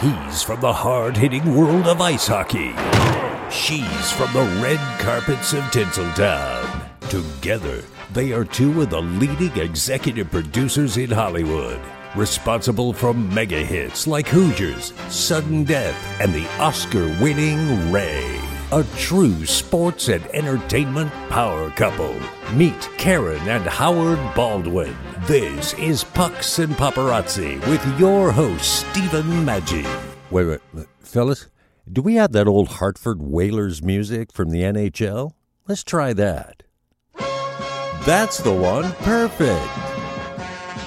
He's from the hard hitting world of ice hockey. She's from the red carpets of Tinseltown. Together, they are two of the leading executive producers in Hollywood, responsible for mega hits like Hoosiers, Sudden Death, and the Oscar winning Ray. A true sports and entertainment power couple. Meet Karen and Howard Baldwin. This is Pucks and Paparazzi with your host, Stephen Maggi. Wait, wait, wait, fellas, do we have that old Hartford Whalers music from the NHL? Let's try that. That's the one. Perfect.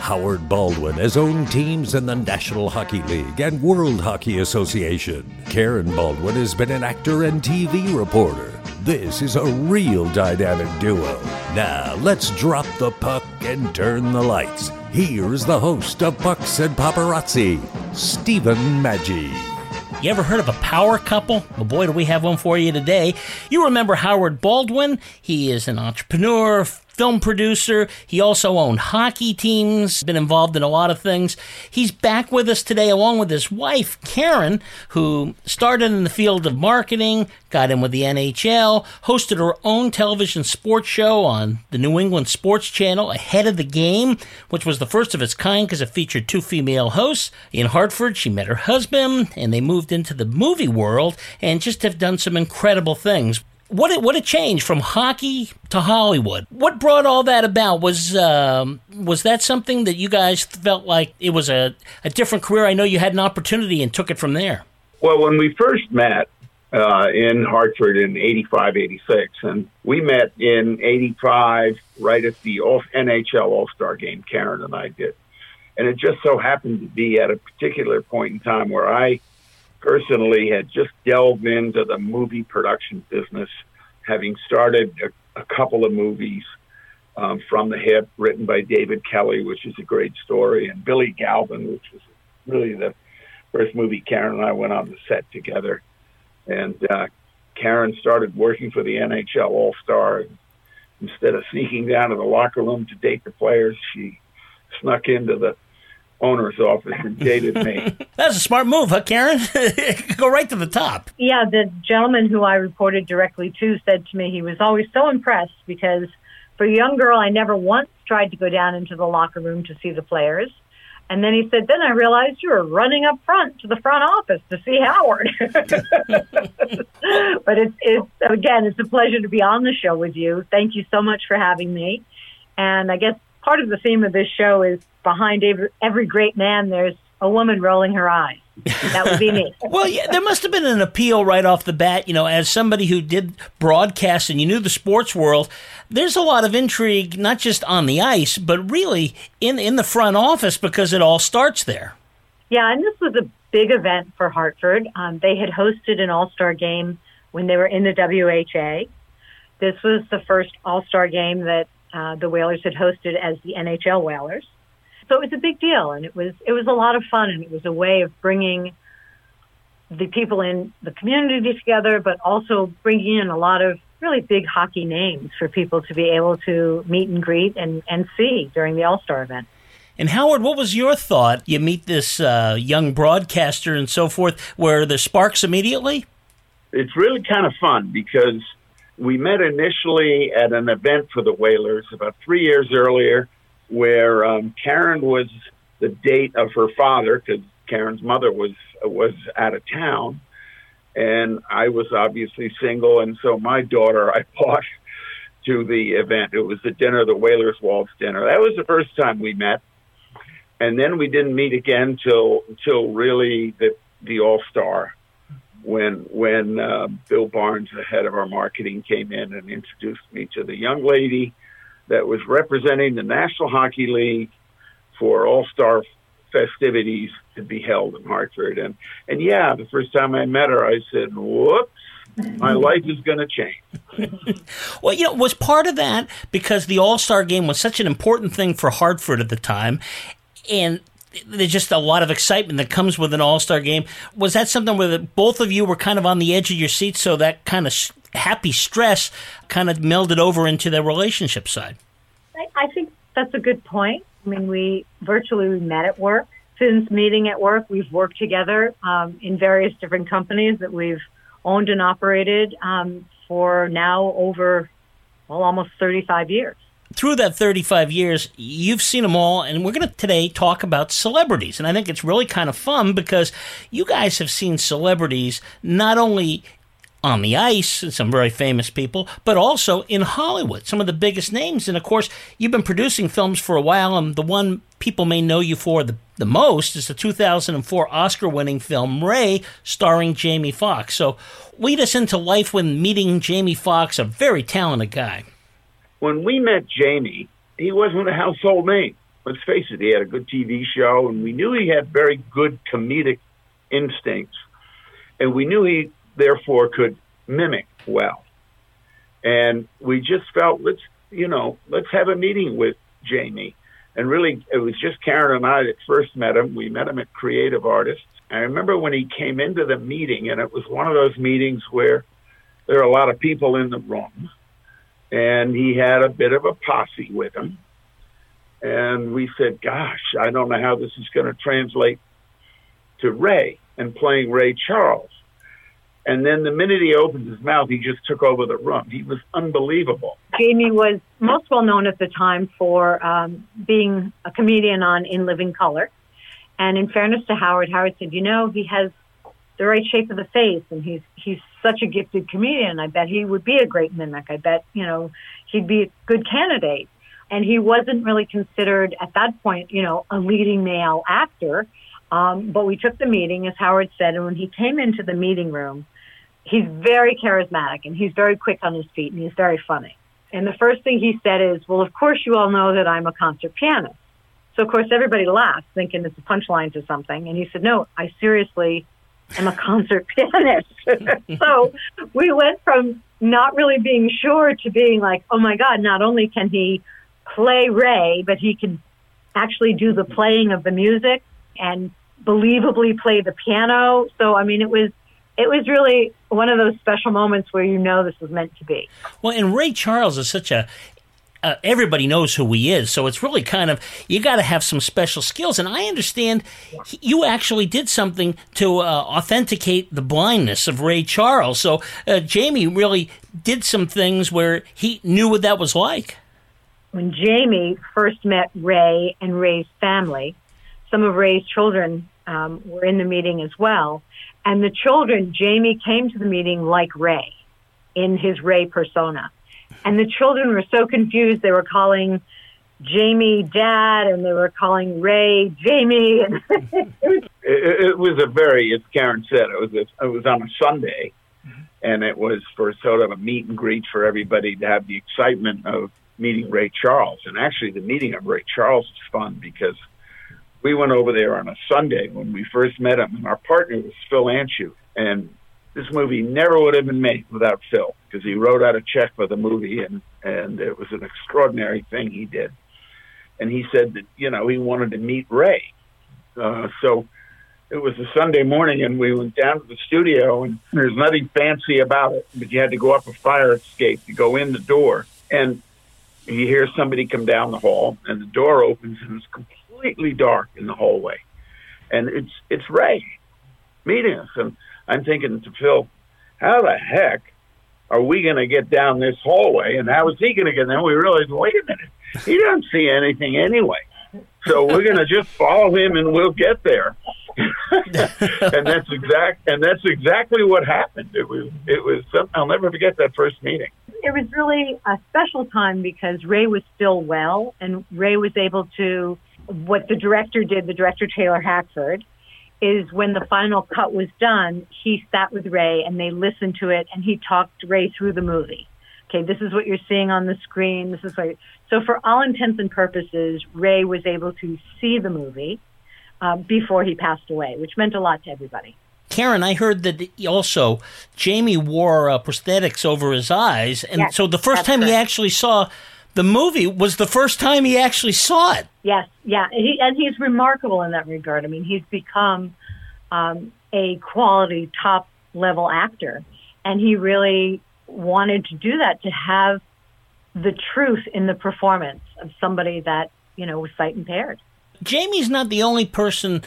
Howard Baldwin has owned teams in the National Hockey League and World Hockey Association. Karen Baldwin has been an actor and TV reporter. This is a real dynamic duo. Now, let's drop the puck and turn the lights. Here's the host of Pucks and Paparazzi, Stephen Maggi. You ever heard of a power couple? Well, boy, do we have one for you today. You remember Howard Baldwin? He is an entrepreneur, film producer. He also owned hockey teams, been involved in a lot of things. He's back with us today along with his wife, Karen, who started in the field of marketing, got in with the NHL, hosted her own television sports show on the New England Sports Channel, Ahead of the Game, which was the first of its kind because it featured two female hosts. In Hartford, she met her husband and they moved into the movie world and just have done some incredible things what a, what a change from hockey to Hollywood. What brought all that about? Was um, was that something that you guys felt like it was a, a different career? I know you had an opportunity and took it from there. Well, when we first met uh, in Hartford in 85, 86, and we met in 85 right at the NHL All Star game, Karen and I did. And it just so happened to be at a particular point in time where I personally had just delved into the movie production business, having started a, a couple of movies um, from the hip, written by David Kelley, which is a great story, and Billy Galvin, which was really the first movie Karen and I went on the set together. And uh, Karen started working for the NHL All Star. Instead of sneaking down to the locker room to date the players, she snuck into the owner's office and dated me. That's a smart move, huh, Karen? Go right to the top. Yeah, the gentleman who I reported directly to said to me he was always so impressed because for a young girl, I never once tried to go down into the locker room to see the players. And then he said, then I realized you were running up front to the front office to see Howard. but it's, it's, again, it's a pleasure to be on the show with you. Thank you so much for having me. And I guess part of the theme of this show is behind every, every great man, there's a woman rolling her eyes. That would be me. well, yeah, there must have been an appeal right off the bat. You know, as somebody who did broadcast and you knew the sports world, there's a lot of intrigue, not just on the ice, but really in in the front office because it all starts there. Yeah, and this was a big event for Hartford. Um, they had hosted an All Star game when they were in the WHA. This was the first All Star game that uh, the Whalers had hosted as the NHL Whalers. So it was a big deal, and it was it was a lot of fun, and it was a way of bringing the people in the community together, but also bringing in a lot of really big hockey names for people to be able to meet and greet and, and see during the All Star event. And Howard, what was your thought? You meet this uh, young broadcaster and so forth, where the sparks immediately? It's really kind of fun because we met initially at an event for the Whalers about three years earlier where um, Karen was the date of her father because Karen's mother was was out of town, and I was obviously single, and so my daughter I bought to the event. It was the dinner, the Whalers Waltz dinner. That was the first time we met, and then we didn't meet again till till really the the All Star when when uh, Bill Barnes, the head of our marketing, came in and introduced me to the young lady that was representing the National Hockey League for All Star festivities to be held in Hartford. And and yeah, the first time I met her, I said, "Whoops." My life is going to change. well, you know, was part of that because the All Star game was such an important thing for Hartford at the time, and there's just a lot of excitement that comes with an All Star game. Was that something where the, both of you were kind of on the edge of your seat, so that kind of happy stress kind of melded over into the relationship side? I, I think that's a good point. I mean, we virtually we met at work since meeting at work, we've worked together um, in various different companies that we've owned and operated um, for now over, well, almost 35 years. Through that 35 years, you've seen them all, and we're going to today talk about celebrities. And I think it's really kind of fun because you guys have seen celebrities not only on the ice, some very famous people, but also in Hollywood, some of the biggest names. And of course, you've been producing films for a while, and the one people may know you for the, the most is the 2004 Oscar winning film Ray, starring Jamie Foxx. So, lead us into life when meeting Jamie Foxx, a very talented guy. When we met Jamie, he wasn't a household name. Let's face it, he had a good TV show, and we knew he had very good comedic instincts. And we knew he therefore could mimic well. And we just felt let's you know let's have a meeting with Jamie. And really, it was just Karen and I that first met him. We met him at Creative Artists. I remember when he came into the meeting, and it was one of those meetings where there are a lot of people in the room, and he had a bit of a posse with him. And we said, "Gosh, I don't know how this is going to translate to Ray and playing Ray Charles." And then the minute he opened his mouth, he just took over the room. He was unbelievable. Jamie was most well known at the time for um, being a comedian on In Living Color. And in fairness to Howard, Howard said, you know, he has the right shape of the face and he's he's such a gifted comedian. I bet he would be a great mimic. I bet, you know, he'd be a good candidate. And he wasn't really considered at that point, you know, a leading male actor. Um, but we took the meeting, as Howard said, and when he came into the meeting room, he's very charismatic and he's very quick on his feet and he's very funny. And the first thing he said is, Well, of course, you all know that I'm a concert pianist. So, of course, everybody laughed, thinking it's a punchline to something. And he said, No, I seriously am a concert pianist. so we went from not really being sure to being like, Oh my God, not only can he play Ray, but he can actually do the playing of the music and believably play the piano. So, I mean, it was it was really one of those special moments where you know this was meant to be. Well, and Ray Charles is such a uh, everybody knows who he is, so it's really kind of you got to have some special skills. And I understand you actually did something to uh, authenticate the blindness of Ray Charles. So uh, Jamie really did some things where he knew what that was like. When Jamie first met Ray and Ray's family, some of Ray's children um, were in the meeting as well. And the children, Jamie came to the meeting like Ray in his Ray persona. And the children were so confused. They were calling Jamie dad and they were calling Ray Jamie. it, it was a very, as Karen said, it was, a, it was on a Sunday. And it was for sort of a meet and greet for everybody to have the excitement of meeting Ray Charles. And actually, the meeting of Ray Charles was fun because we went over there on a Sunday when we first met him, and our partner was Phil Anschutz. And this movie never would have been made without Phil because he wrote out a check for the movie, and and it was an extraordinary thing he did. And he said that you know he wanted to meet Ray, uh, so it was a Sunday morning, and we went down to the studio, and there's nothing fancy about it, but you had to go up a fire escape to go in the door, and you hear somebody come down the hall, and the door opens, and it's completely dark in the hallway, and it's it's Ray. Meeting us, and I'm thinking to Phil, how the heck are we going to get down this hallway, and how is he going to get there? We realized, wait a minute, he doesn't see anything anyway. So we're going to just follow him, and we'll get there. and that's exact, and that's exactly what happened. It was, it was. I'll never forget that first meeting. It was really a special time because Ray was still well, and Ray was able to what the director did, the director Taylor Hackford, is when the final cut was done, he sat with Ray and they listened to it and he talked Ray through the movie. Okay, this is what you're seeing on the screen. This is what. So, for all intents and purposes, Ray was able to see the movie uh, before he passed away, which meant a lot to everybody. Karen, I heard that also Jamie wore uh, prosthetics over his eyes, and yes, so the first time correct. he actually saw the movie was the first time he actually saw it. Yes, yeah, he, and he's remarkable in that regard. I mean, he's become um, a quality top level actor, and he really wanted to do that to have the truth in the performance of somebody that you know was sight impaired. Jamie's not the only person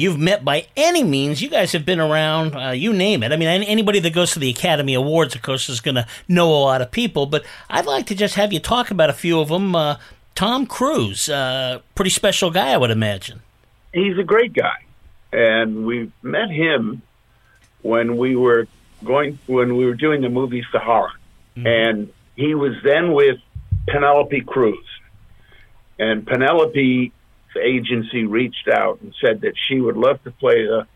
you've met by any means. You guys have been around, uh, you name it. I mean, anybody that goes to the Academy Awards, of course, is going to know a lot of people, but I'd like to just have you talk about a few of them. Uh, Tom Cruise, uh, pretty special guy, I would imagine. He's a great guy. And we met him when we were going, when we were doing the movie Sahara. Mm-hmm. And he was then with Penelope Cruz. And Penelope agency reached out and said that she would love to play the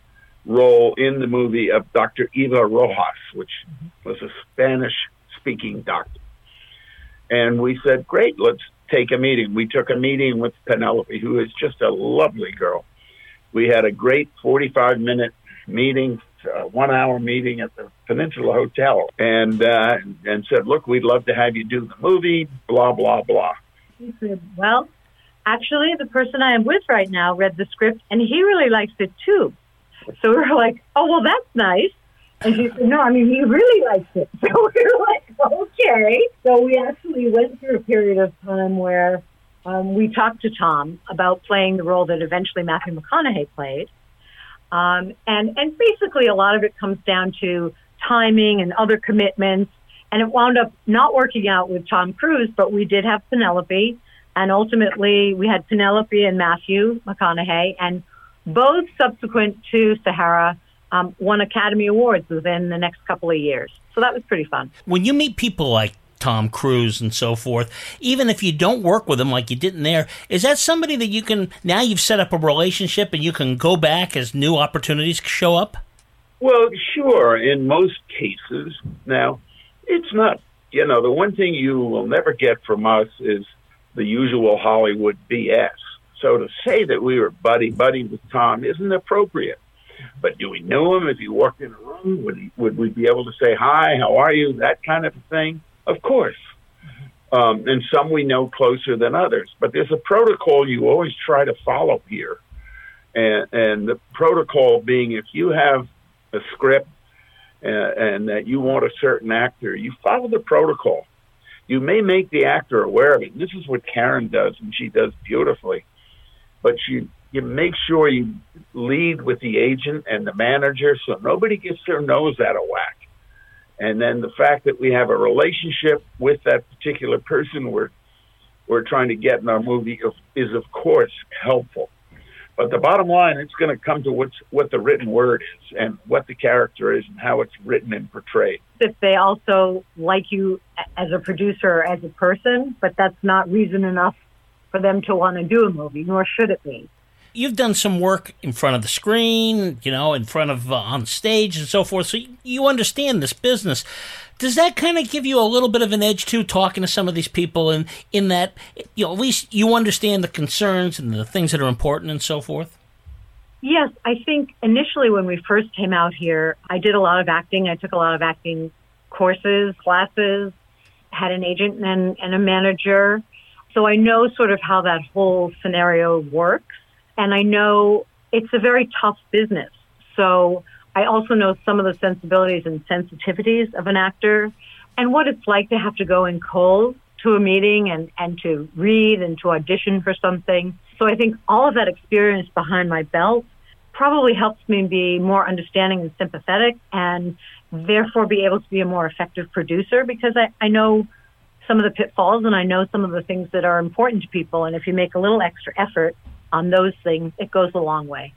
role in the movie of Dr. Eva Rojas, which was a Spanish speaking doctor. And we said, great, let's take a meeting. We took a meeting with Penelope, who is just a lovely girl. We had a great 45 minute meeting, uh, one hour meeting at the Peninsula Hotel, and uh, and said, "Look, we'd love to have you do the movie." Blah blah blah. He said, "Well, actually, the person I am with right now read the script and he really likes it too. So we were like, oh, well, that's nice. And she said, no, I mean, he really likes it. So we were like, okay. So we actually went through a period of time where um, we talked to Tom about playing the role that eventually Matthew McConaughey played. Um, and, and basically, a lot of it comes down to timing and other commitments. And it wound up not working out with Tom Cruise, but we did have Penelope and ultimately, we had Penelope and Matthew McConaughey, and both subsequent to Sahara um, won Academy Awards within the next couple of years. So that was pretty fun. When you meet people like Tom Cruise and so forth, even if you don't work with them like you didn't there, is that somebody that you can now you've set up a relationship and you can go back as new opportunities show up? Well, sure, in most cases. Now, it's not, you know, the one thing you will never get from us is the usual Hollywood BS. So to say that we were buddy buddy with Tom isn't appropriate. But do we know him? If he walked in a room, would he, would we be able to say hi? How are you? That kind of thing. Of course. Um, and some we know closer than others. But there's a protocol you always try to follow here, and, and the protocol being if you have a script uh, and that you want a certain actor, you follow the protocol you may make the actor aware of it. This is what Karen does, and she does beautifully. But you you make sure you lead with the agent and the manager, so nobody gets their nose out of whack. And then the fact that we have a relationship with that particular person we're we're trying to get in our movie is, of course, helpful. But the bottom line, it's going to come to what's, what the written word is and what the character is and how it's written and portrayed. If they also like you as a producer or as a person, but that's not reason enough for them to want to do a movie, nor should it be. You've done some work in front of the screen, you know, in front of uh, on stage and so forth, so you understand this business does that kind of give you a little bit of an edge too talking to some of these people and in that you know at least you understand the concerns and the things that are important and so forth? Yes i think initially when we first came out here i did a lot of acting. I took a lot of acting courses classes had an agent and, and a manager. So i know sort of how that whole scenario works. And i know it's a very tough business. So I also know some of the sensibilities and sensitivities of an actor and what it's like to have to go in cold to a meeting and, and to read and to audition for something. So I think all of that experience behind my belt probably helps me be more understanding and sympathetic and therefore be able to be a more effective producer because I, I know some of the pitfalls and I know some of the things that are important to people. And if you make a little extra effort on those things, it goes a long way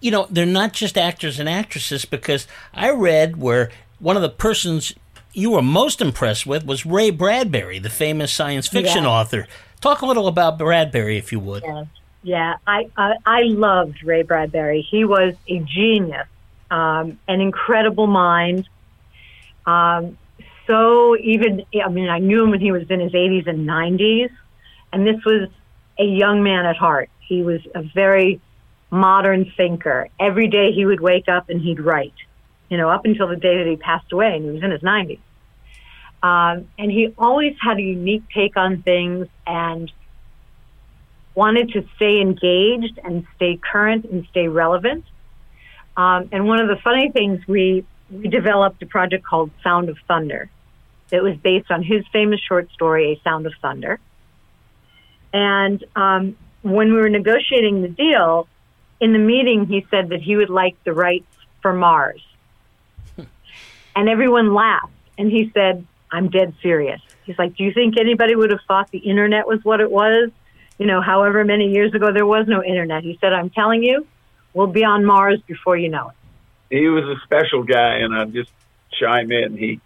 you know, they're not just actors and actresses because I read where one of the persons you were most impressed with was Ray Bradbury, the famous science fiction yeah. author. Talk a little about Bradbury, if you would. Yeah, yeah. I, I, I loved Ray Bradbury. He was a genius, um, an incredible mind. Um, so even, I mean, I knew him when he was in his 80s and 90s, and this was a young man at heart. He was a very modern thinker. Every day he would wake up and he'd write, you know, up until the day that he passed away and he was in his 90s. Um, and he always had a unique take on things and wanted to stay engaged and stay current and stay relevant. Um, and one of the funny things, we, we developed a project called Sound of Thunder that was based on his famous short story, A Sound of Thunder. And um, when we were negotiating the deal, in the meeting, he said that he would like the rights for Mars. and everyone laughed. And he said, I'm dead serious. He's like, Do you think anybody would have thought the internet was what it was? You know, however many years ago there was no internet. He said, I'm telling you, we'll be on Mars before you know it. He was a special guy, and I'll just chime in. He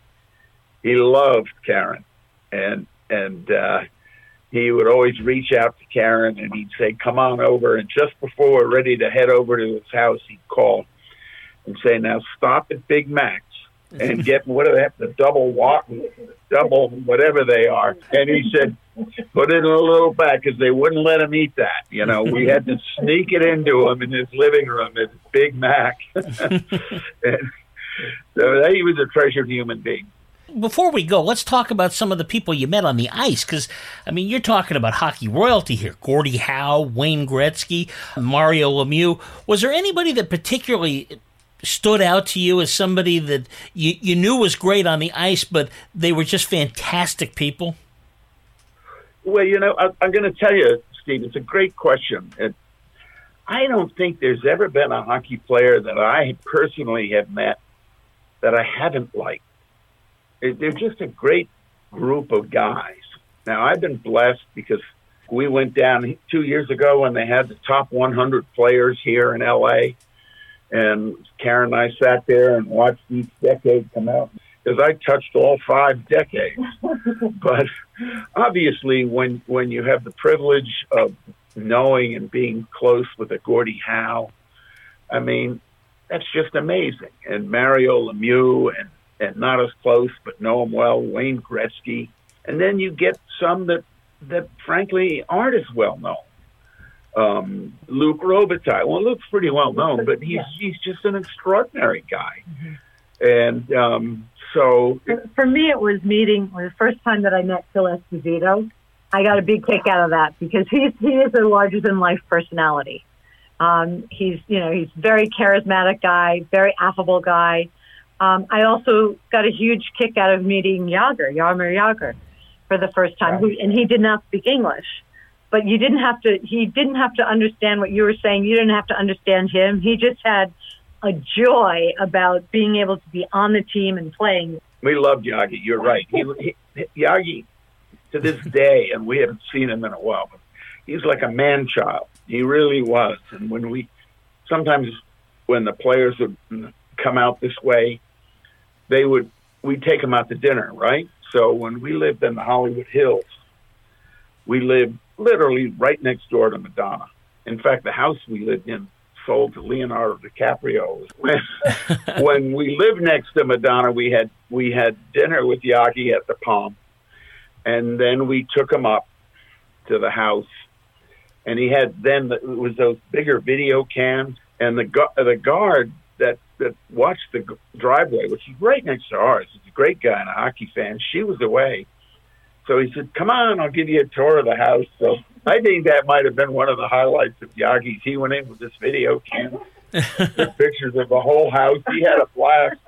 he loved Karen, and and uh, he would always reach out to Karen, and he'd say, "Come on over." And just before we're ready to head over to his house, he'd call and say, "Now stop at Big Mac's and get what do they the double walk, double whatever they are. And he said, put it in a little bag because they wouldn't let him eat that. You know, we had to sneak it into him in his living room at Big Mac. and so he was a treasured human being before we go, let's talk about some of the people you met on the ice. Because, I mean, you're talking about hockey royalty here Gordie Howe, Wayne Gretzky, Mario Lemieux. Was there anybody that particularly stood out to you as somebody that you, you knew was great on the ice, but they were just fantastic people? Well, you know, I, I'm going to tell you, Steve, it's a great question. It, I don't think there's ever been a hockey player that I personally have met that I haven't liked. They're just a great group of guys. Now, I've been blessed because we went down two years ago when they had the top 100 players here in LA and Karen and I sat there and watched each decade come out because I touched all five decades. but obviously, when when you have the privilege of knowing and being close with a Gordie Howe, I mean, that's just amazing. And Mario Lemieux, and and not as close but know him well, Wayne Gretzky, and then you get some that that frankly aren't as well known um, Luc Robitaille. Well, Luc's pretty well known, but he's he's just an extraordinary guy. Mm-hmm. And um, so, for me, it was meeting the first time that I met Phil Esposito. I got a big kick out of that because he's he is a larger than life personality. Um, he's you know he's very charismatic guy, very affable guy. Um, I also got a huge kick out of meeting Jagr, Jaromir Jagr, for the first time, right. and he did not speak English. But you didn't have to he didn't have to understand what you were saying. You didn't have to understand him. He just had a joy about being able to be on the team and playing. We loved Yagi. You're right. He, he, Yagi to this day and we haven't seen him in a while but he's like a man child. He really was. And when we sometimes when the players would come out this way they would we'd take them out to dinner right so when we lived in the hollywood hills we lived literally right next door to Madonna. In fact, the house we lived in sold to Leonardo DiCaprio. When, when we lived next to Madonna, we had we had dinner with Yagi at the Palm, and then we took him up to the house, and he had then the, it was those bigger video cams, and the the guard that that watched the driveway, which is right next to ours, is a great guy and a hockey fan. She was away, so he said, "Come on, I'll give you a tour of the house." So I think that might have been one of the highlights of Yagi's. He went in with this video camera, pictures of the whole house. He had a blast.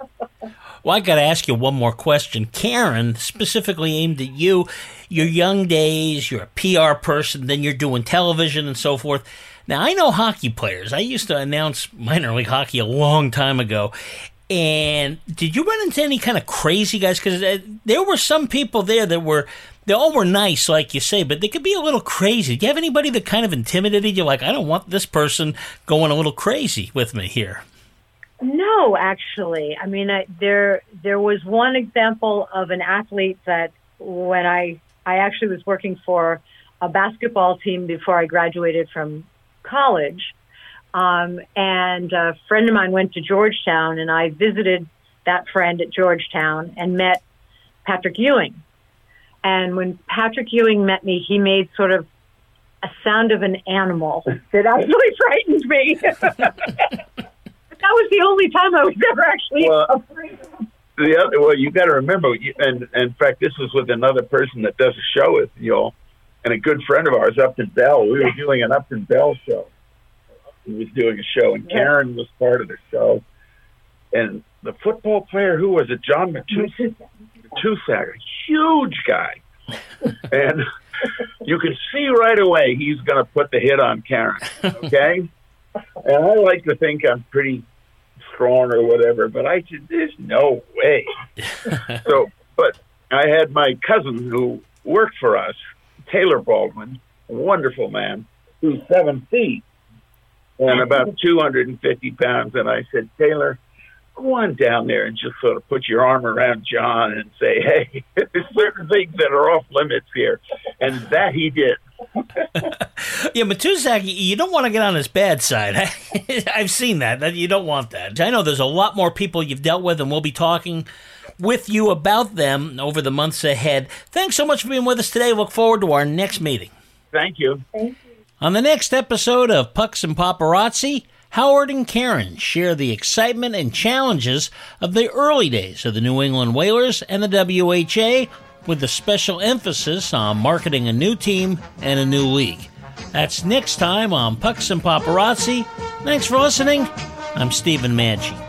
Well, I got to ask you one more question, Karen, specifically aimed at you. Your young days, you're a PR person, then you're doing television and so forth. Now, I know hockey players. I used to announce minor league hockey a long time ago, and did you run into any kind of crazy guys? Because uh, there were some people there that were, they all were nice, like you say, but they could be a little crazy. Do you have anybody that kind of intimidated you? Like, I don't want this person going a little crazy with me here. No, actually. I mean, I, there there was one example of an athlete that when I I actually was working for a basketball team before I graduated from college um, and a friend of mine went to Georgetown, and I visited that friend at Georgetown and met Patrick Ewing. And when Patrick Ewing met me, he made sort of a sound of an animal that actually frightened me. that was the only time I was ever actually well, afraid. The other, well, you got to remember, and, and in fact, this was with another person that does a show with you and a good friend of ours, Upton Bell. We were doing an Upton Bell show who was doing a show, and Karen was part of the show. And the football player, who was it? John Matuszak, a huge guy. and you can see right away he's going to put the hit on Karen. Okay, and I like to think I'm pretty strong or whatever, but I said, "There's no way." so, but I had my cousin who worked for us, Taylor Baldwin, a wonderful man, who's seven feet and mm-hmm. about 250 pounds, and I said, Taylor go on down there and just sort of put your arm around John and say, hey, there's certain things that are off limits here. And that he did. yeah, Matuszak, you don't want to get on his bad side. I've seen that. You don't want that. I know there's a lot more people you've dealt with, and we'll be talking with you about them over the months ahead. Thanks so much for being with us today. Look forward to our next meeting. Thank you. Thank you. On the next episode of Pucks and Paparazzi, Howard and Karen share the excitement and challenges of the early days of the New England Whalers and the WHA with a special emphasis on marketing a new team and a new league. That's next time on Pucks and Paparazzi. Thanks for listening. I'm Stephen Maggi.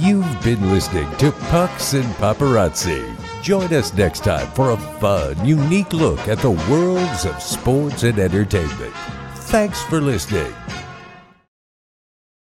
You've been listening to Pucks and Paparazzi. Join us next time for a fun, unique look at the worlds of sports and entertainment. Thanks for listening.